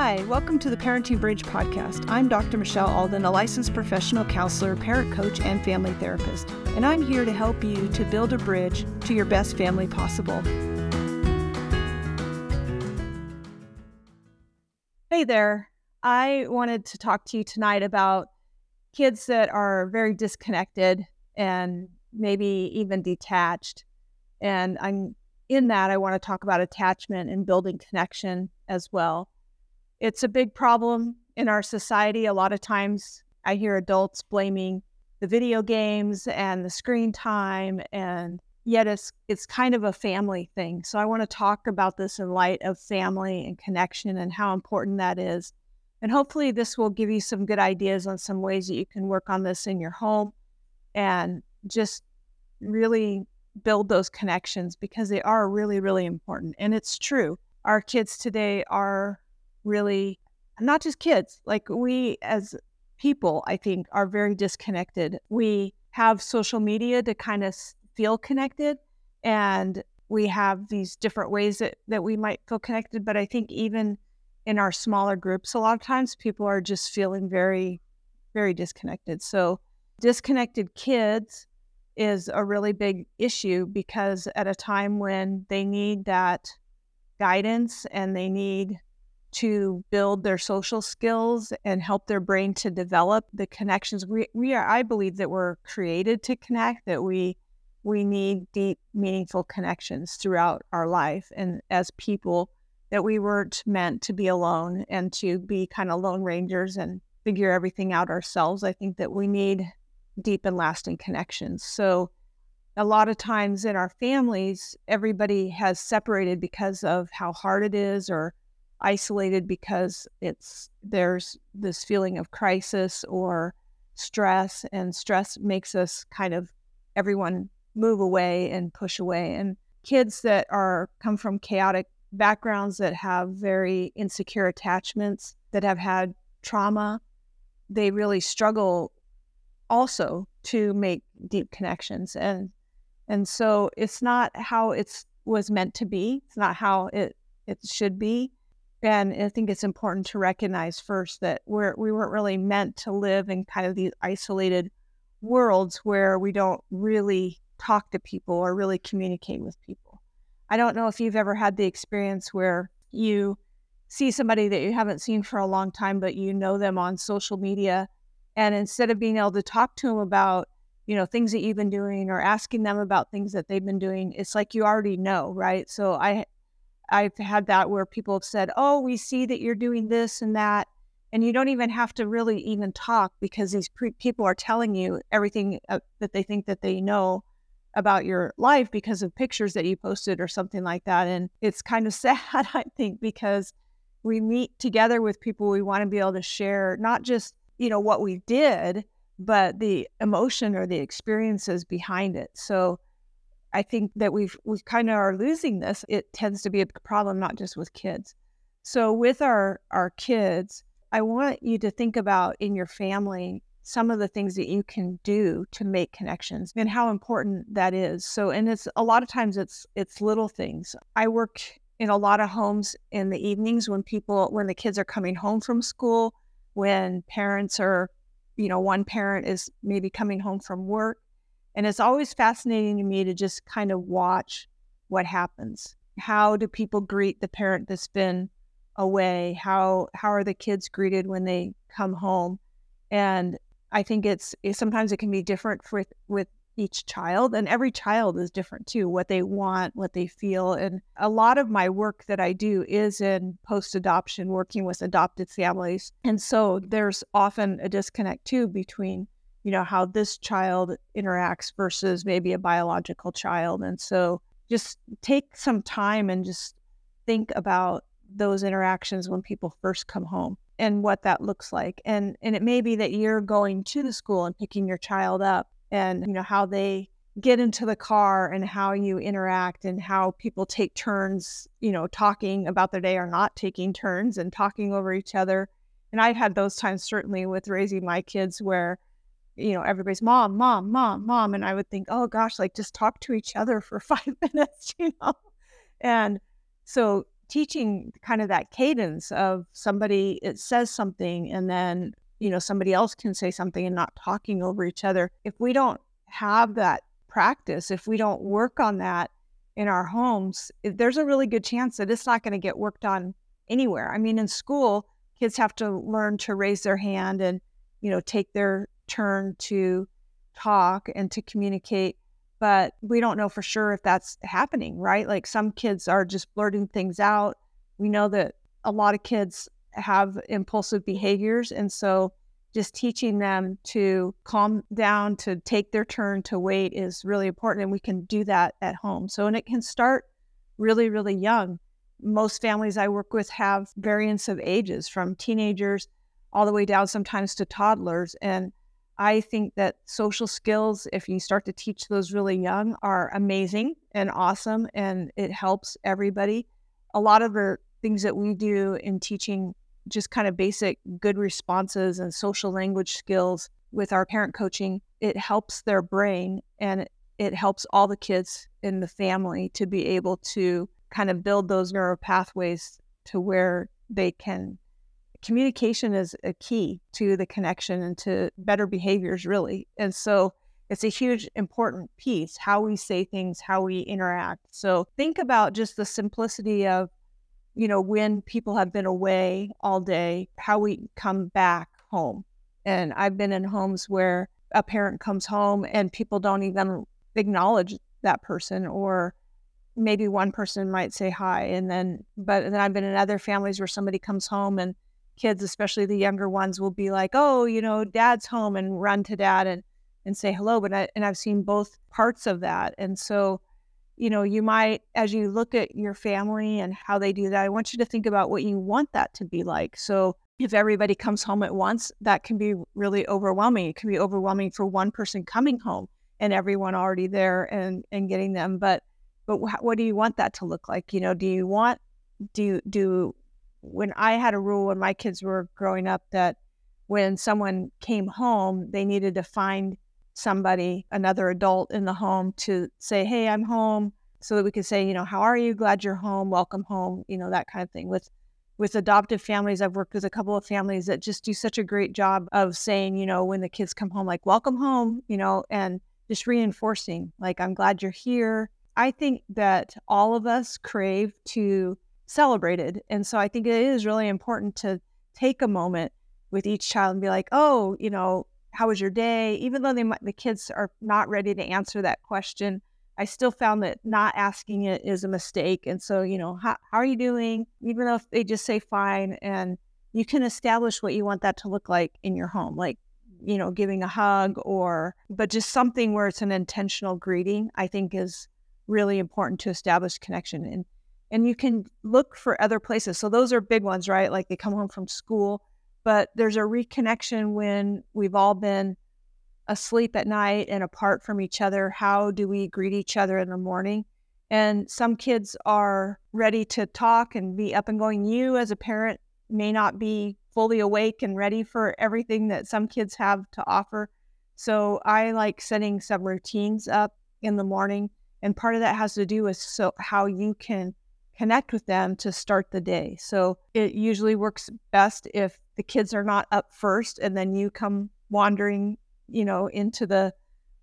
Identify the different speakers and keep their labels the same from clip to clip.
Speaker 1: Hi, welcome to the Parenting Bridge podcast. I'm Dr. Michelle Alden, a licensed professional counselor, parent coach, and family therapist, and I'm here to help you to build a bridge to your best family possible. Hey there. I wanted to talk to you tonight about kids that are very disconnected and maybe even detached. And I'm in that, I want to talk about attachment and building connection as well. It's a big problem in our society. A lot of times I hear adults blaming the video games and the screen time and yet it's it's kind of a family thing. So I want to talk about this in light of family and connection and how important that is. And hopefully this will give you some good ideas on some ways that you can work on this in your home and just really build those connections because they are really really important. And it's true. Our kids today are really not just kids, like we as people, I think, are very disconnected. We have social media to kind of feel connected, and we have these different ways that, that we might feel connected. But I think even in our smaller groups, a lot of times people are just feeling very, very disconnected. So, disconnected kids is a really big issue because at a time when they need that guidance and they need to build their social skills and help their brain to develop the connections. We, we are i believe that we're created to connect that we we need deep meaningful connections throughout our life and as people that we weren't meant to be alone and to be kind of lone rangers and figure everything out ourselves. I think that we need deep and lasting connections. So a lot of times in our families everybody has separated because of how hard it is or isolated because it's there's this feeling of crisis or stress and stress makes us kind of everyone move away and push away and kids that are come from chaotic backgrounds that have very insecure attachments that have had trauma they really struggle also to make deep connections and and so it's not how it's was meant to be it's not how it it should be and I think it's important to recognize first that we're we weren't really meant to live in kind of these isolated worlds where we don't really talk to people or really communicate with people. I don't know if you've ever had the experience where you see somebody that you haven't seen for a long time, but you know them on social media. And instead of being able to talk to them about, you know, things that you've been doing or asking them about things that they've been doing, it's like you already know, right? So I I've had that where people have said, "Oh, we see that you're doing this and that," and you don't even have to really even talk because these pre- people are telling you everything uh, that they think that they know about your life because of pictures that you posted or something like that. And it's kind of sad, I think, because we meet together with people we want to be able to share not just you know what we did, but the emotion or the experiences behind it. So I think that we've we kind of are losing this. It tends to be a problem not just with kids. So with our our kids, I want you to think about in your family some of the things that you can do to make connections and how important that is. So and it's a lot of times it's it's little things. I work in a lot of homes in the evenings when people when the kids are coming home from school, when parents are you know one parent is maybe coming home from work and it's always fascinating to me to just kind of watch what happens. How do people greet the parent that's been away? How how are the kids greeted when they come home? And I think it's, sometimes it can be different with with each child and every child is different too what they want what they feel and a lot of my work that i do is in post adoption working with adopted families and so there's often a disconnect too between you know, how this child interacts versus maybe a biological child. And so just take some time and just think about those interactions when people first come home and what that looks like. And and it may be that you're going to the school and picking your child up and you know how they get into the car and how you interact and how people take turns, you know, talking about their day or not taking turns and talking over each other. And I've had those times certainly with raising my kids where you know, everybody's mom, mom, mom, mom. And I would think, oh gosh, like just talk to each other for five minutes, you know? And so teaching kind of that cadence of somebody it says something and then you know somebody else can say something and not talking over each other if we don't have that practice if we don't work on that in our homes there's a really good chance that it's not going to get worked on anywhere i mean in school kids have to learn to raise their hand and you know take their turn to talk and to communicate but we don't know for sure if that's happening right? Like some kids are just blurting things out. We know that a lot of kids have impulsive behaviors and so just teaching them to calm down to take their turn to wait is really important and we can do that at home. So and it can start really really young. Most families I work with have variants of ages from teenagers all the way down sometimes to toddlers. And I think that social skills, if you start to teach those really young, are amazing and awesome, and it helps everybody. A lot of the things that we do in teaching just kind of basic good responses and social language skills with our parent coaching, it helps their brain and it helps all the kids in the family to be able to kind of build those neural pathways to where they can communication is a key to the connection and to better behaviors really and so it's a huge important piece how we say things how we interact. So think about just the simplicity of you know when people have been away all day how we come back home. And i've been in homes where a parent comes home and people don't even acknowledge that person or maybe one person might say hi and then but then I've been in other families where somebody comes home and kids, especially the younger ones, will be like, "Oh, you know, dad's home," and run to dad and and say hello. But I, and I've seen both parts of that, and so you know, you might as you look at your family and how they do that, I want you to think about what you want that to be like. So if everybody comes home at once, that can be really overwhelming. It can be overwhelming for one person coming home and everyone already there and and getting them, but but what do you want that to look like? You know, do you want do do when I had a rule when my kids were growing up that when someone came home, they needed to find somebody, another adult in the home to say, "Hey, I'm home," so that we could say, you know, "How are you? Glad you're home. Welcome home." You know, that kind of thing. With with adoptive families, I've worked with a couple of families that just do such a great job of saying, you know, when the kids come home, like, "Welcome home," you know, and just reinforcing, like, "I'm glad you're here." I think that all of us crave to celebrate it. And so I think it is really important to take a moment with each child and be like, oh, you know, how was your day? Even though they might, the kids are not ready to answer that question, I still found that not asking it is a mistake. And so, you know, how, how are you doing? Even though they just say fine, and you can establish what you want that to look like in your home, like, you know, giving a hug or, but just something where it's an intentional greeting, I think is really important to establish connection and and you can look for other places. So those are big ones right? Like they come home from school but there's a reconnection when we've all been asleep at night and apart from each other. How do we greet each other in the morning? And some kids are ready to talk and be up and going. You as a parent may not be fully awake and ready for everything that some kids have to offer. So i like setting some routines up in the morning and part of that has to do with so how you can connect with them to start the day. So it usually works best if the kids are not up first and then you come wandering, you know, into the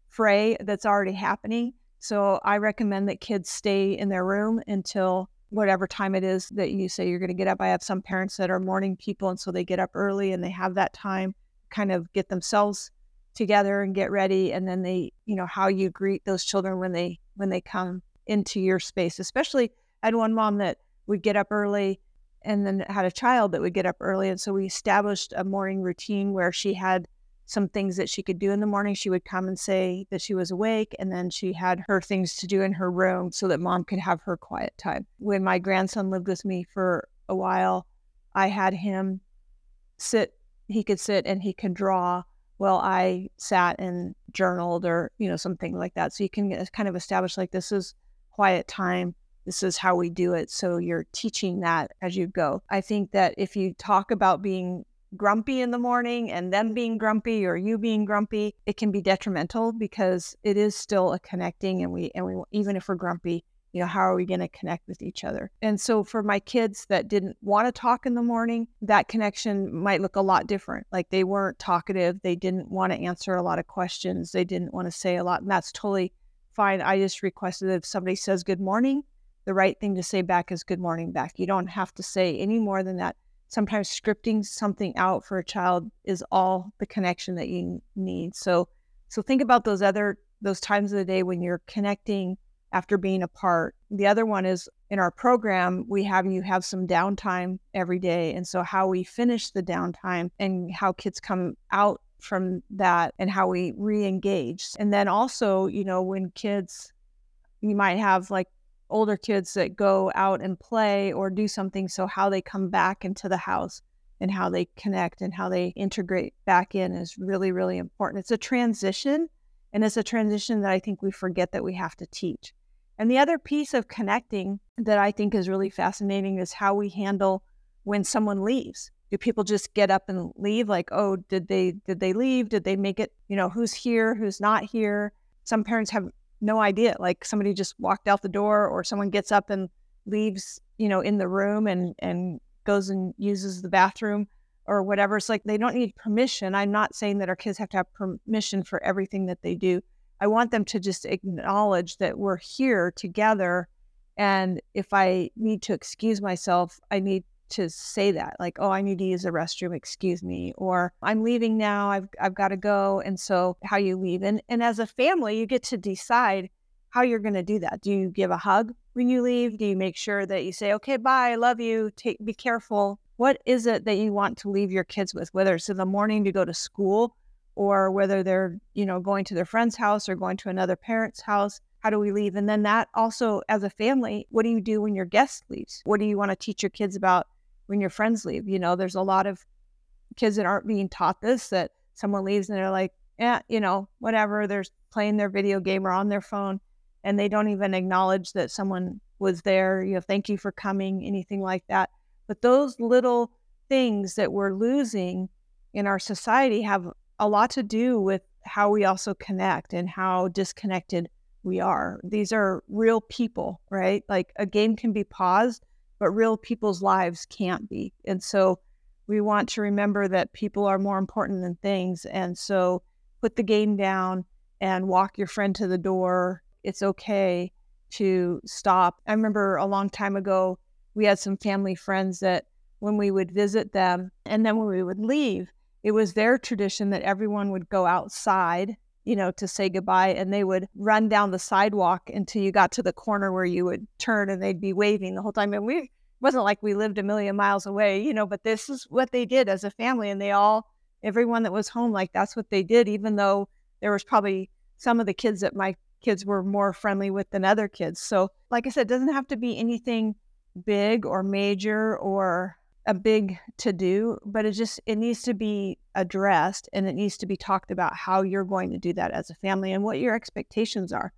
Speaker 1: fray that's already happening. So I recommend that kids stay in their room until whatever time it is that you say you're going to get up. I have some parents that are morning people and so they get up early and they have that time kind of get themselves together and get ready and then they, you know, how you greet those children when they when they come into your space. Especially, I had one mom that would get up early and then had a child that would get up early. And so we established a morning routine where she had some things that she could do in the morning. She would come and say that she was awake, and then she had her things to do in her room so that mom could have her quiet time. When my grandson lived with me for a while, I had him sit, he could sit and he could draw while I sat and journaled or, you know, something like that. So you can kind of establish like this is quiet time. This is how we do it. So you're teaching that as you go. I think that if you talk about being grumpy in the morning and them being grumpy or you being grumpy, it can be detrimental because it is still a connecting and we and we even if we're grumpy, you know, how are we going to connect with each other? And so for my kids that didn't want to talk in the morning, that connection might look a lot different. Like they weren't talkative, they didn't want to answer a lot of questions, they didn't want to say a lot. And that's totally fine. I just requested if somebody says good morning, the right thing to say back is good morning back. You don't have to say any more than that. Sometimes scripting something out for a child is all the connection that you need. So so think about those other those times of the day when you're connecting after being apart. The other one is in our program, we have you have some downtime every day. And so how we finish the downtime and how kids come out from that and how we re-engage. And then also, you know, when kids you might have like older kids that go out and play or do something so how they come back into the house and how they connect and how they integrate back in is really really important. It's a transition and it's a transition that i think we forget that we have to teach. And the other piece of connecting that i think is really fascinating is how we handle when someone leaves. Do people just get up and leave like oh did they did they leave? Did they make it? You know who's here? Who's not here? Some parents have no idea. Like somebody just walked out the door or someone gets up and leaves, you know, in the room and and goes and uses the bathroom or whatever. It's like they don't need permission. I'm not saying that our kids have to have permission for everything that they do. I want them to just acknowledge that we're here together. And if I need to excuse myself, I need to say that like oh i need to use the restroom excuse me or i'm leaving now i've, I've got to go and so how you leave and, and as a family you get to decide how you're going to do that. Do you give a hug when you leave? Do you make sure that you say okay bye i love you take be careful. What is it that you want to leave your kids with whether it's in the morning to go to school or whether they're you know going to their friend's house or going to another parent's house? How do we leave? And then that also as a family what do you do when your guest leaves? What do you want to teach your kids about when your friends leave. You know, there's a lot of kids that aren't being taught this that someone leaves and they're like, yeah, you know, whatever. They're playing their video game or on their phone and they don't even acknowledge that someone was there. You know, thank you for coming, anything like that. But those little things that we're losing in our society have a lot to do with how we also connect and how disconnected we are. These are real people, right? Like a game can be paused, but real people's lives can't be. And so we want to remember that people are more important than things. And so put the game down and walk your friend to the door. It's okay to stop. I remember a long time ago, we had some family friends that when we would visit them and then when we would leave, it was their tradition that everyone would go outside you know, to say goodbye. And they would run down the sidewalk until you got to the corner where you would turn and they'd be waving the whole time. And we wasn't like we lived a million miles away, you know, but this is what they did as a family. And they all, everyone that was home, like that's what they did, even though there was probably some of the kids that my kids were more friendly with than other kids. So, like I said, it doesn't have to be anything big or major or a big to do, but it just it needs to be addressed and it needs to be talked about how you're going to do that as a family and what your expectations are.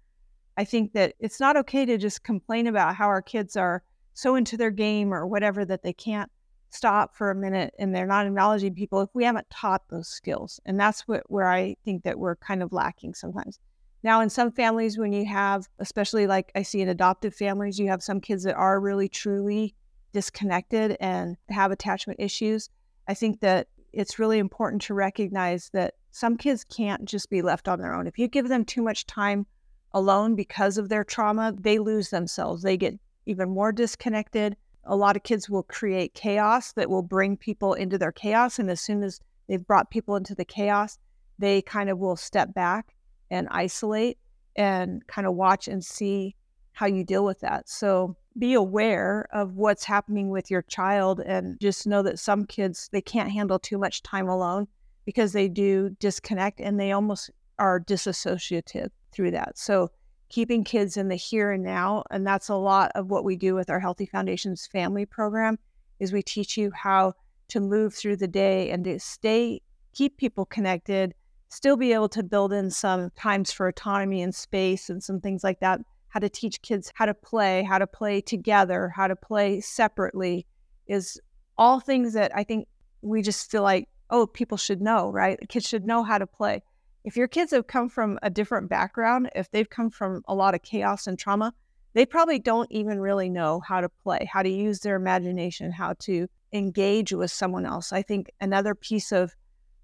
Speaker 1: I think that it's not okay to just complain about how our kids are so into their game or whatever that they can't stop for a minute and they're not acknowledging people if we haven't taught those skills. And that's what where I think that we're kind of lacking sometimes. Now, in some families, when you have, especially like I see in adoptive families, you have some kids that are really truly disconnected and have attachment issues, I think that it's really important to recognize that some kids can't just be left on their own. If you give them too much time alone because of their trauma, they lose themselves. They get even more disconnected. A lot of kids will create chaos that will bring people into their chaos. And as soon as they've brought people into the chaos, they kind of will step back and isolate and kind of watch and see how you deal with that. So be aware of what's happening with your child and just know that some kids they can't handle too much time alone because they do disconnect and they almost are disassociative through that. So keeping kids in the here and now and that's a lot of what we do with our Healthy Foundations family program is we teach you how to move through the day and to stay keep people connected, still be able to build in some times for autonomy and space and some things like that how to teach kids how to play, how to play together, how to play separately is all things that I think we just feel like, oh, people should know, right? Kids should know how to play. If your kids have come from a different background, if they've come from a lot of chaos and trauma, they probably don't even really know how to play, how to use their imagination, how to engage with someone else. I think another piece of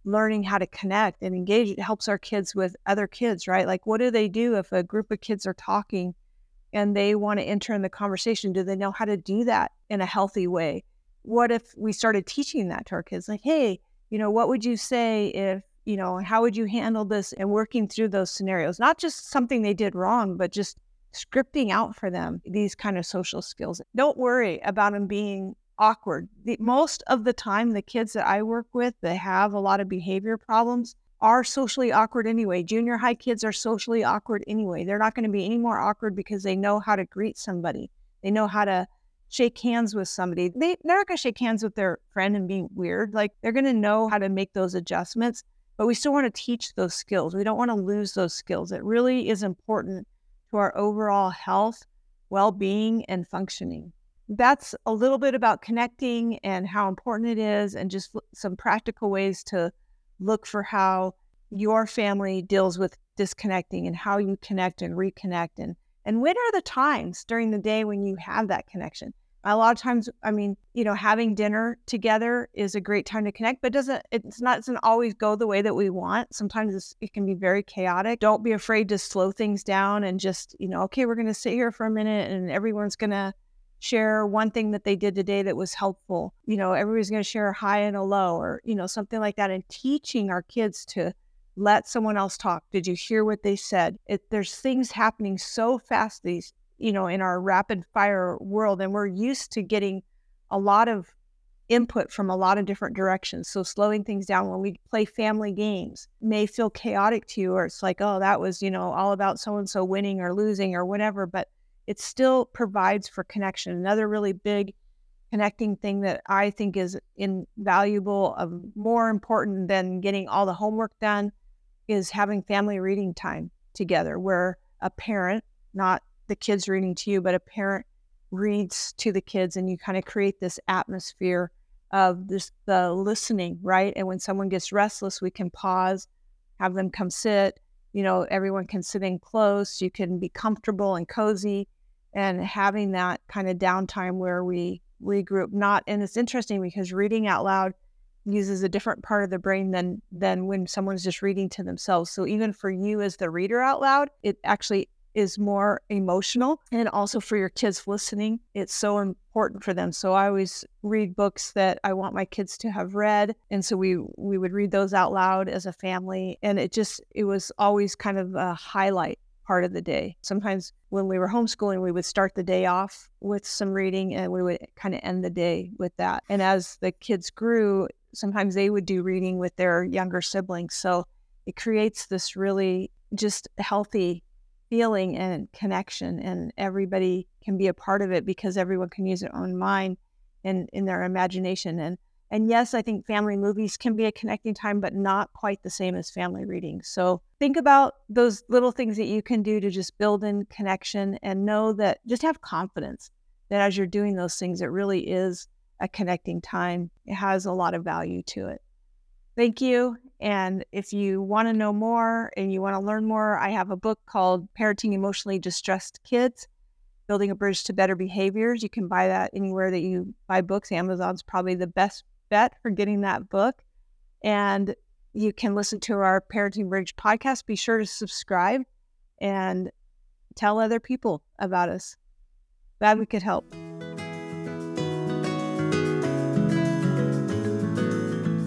Speaker 1: learning how to connect and engage it helps our kids with other kids, right? Like, what do they do if a group of kids are talking and they want to enter in the conversation? Do they know how to do that in a healthy way? What if we started teaching that to our kids? Like, hey, you know, what would you say if, you know, how would you handle this and working through those scenarios? Not just something they did wrong, but just scripting out for them these kind of social skills. Don't worry about them being awkward. The, most of the time, the kids that I work with that have a lot of behavior problems are socially awkward anyway. Junior high kids are socially awkward anyway. They're not going to be any more awkward because they know how to greet somebody. They know how to shake hands with somebody. They, they're not going to shake hands with their friend and be weird. Like they're going to know how to make those adjustments, but we still want to teach those skills. We don't want to lose those skills. It really is important to our overall health, well being, and functioning that's a little bit about connecting and how important it is, and just some practical ways to look for how your family deals with disconnecting and how you connect and reconnect and and when are the times during the day when you have that connection? A lot of times i mean you know having dinner together is a great time to connect but doesn't it's not doesn't always go the way that we want. Sometimes it can be very chaotic. Don't be afraid to slow things down and just you know okay we're going to sit here for a minute and everyone's going to share one thing that they did today that was helpful. You know, everybody's going to share a high and a low or, you know, something like that. And teaching our kids to let someone else talk. Did you hear what they said? It, there's things happening so fast these, you know, in our rapid fire world. And we're used to getting a lot of input from a lot of different directions. So slowing things down when we play family games may feel chaotic to you, or it's like, oh, that was, you know, all about so and so winning or losing or whatever. But it still provides for connection. Another really big connecting thing that I think is invaluable, of more important than getting all the homework done, is having family reading time together, where a parent, not the kids reading to you, but a parent reads to the kids, and you kind of create this atmosphere of this the listening, right? And when someone gets restless, we can pause, have them come sit. You know, everyone can sit in close. You can be comfortable and cozy and having that kind of downtime where we regroup not and it's interesting because reading out loud uses a different part of the brain than than when someone's just reading to themselves. So even for you as the reader out loud it actually is more emotional and also for your kids listening it's so important for them. So i always read books that i want my kids to have read and so we we would read those out loud as a family and it just it was always kind of a highlight part of the day. Sometimes when we were homeschooling, we would start the day off with some reading and we would kind of end the day with that. And as the kids grew, sometimes they would do reading with their younger siblings. So it creates this really just healthy feeling and connection, and everybody can be a part of it because everyone can use their own mind and in their imagination. And and yes, I think family movies can be a connecting time, but not quite the same as family reading. So think about those little things that you can do to just build in connection and know that just have confidence that as you're doing those things, it really is a connecting time. It has a lot of value to it. Thank you. And if you want to know more and you want to learn more, I have a book called Parenting Emotionally Distressed Kids Building a Bridge to Better Behaviors. You can buy that anywhere that you buy books. Amazon's probably the best for getting that book. And you can listen to our Parenting Bridge podcast. Be sure to subscribe and tell other people about us. Glad we could help.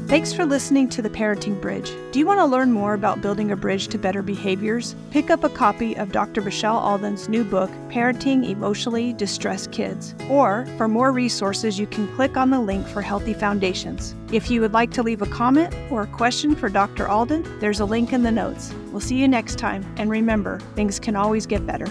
Speaker 1: Thanks for listening to the Parenting Bridge. Do you want to learn more about building a bridge to better behaviors? Pick up a copy of Dr. Michelle Alden's new book, Parenting Emotionally Distressed Kids. Or, for more resources, you can click on the link for Healthy Foundations. If you would like to leave a comment or a question for Dr. Alden, there's a link in the notes. We'll see you next time, and remember, things can always get better.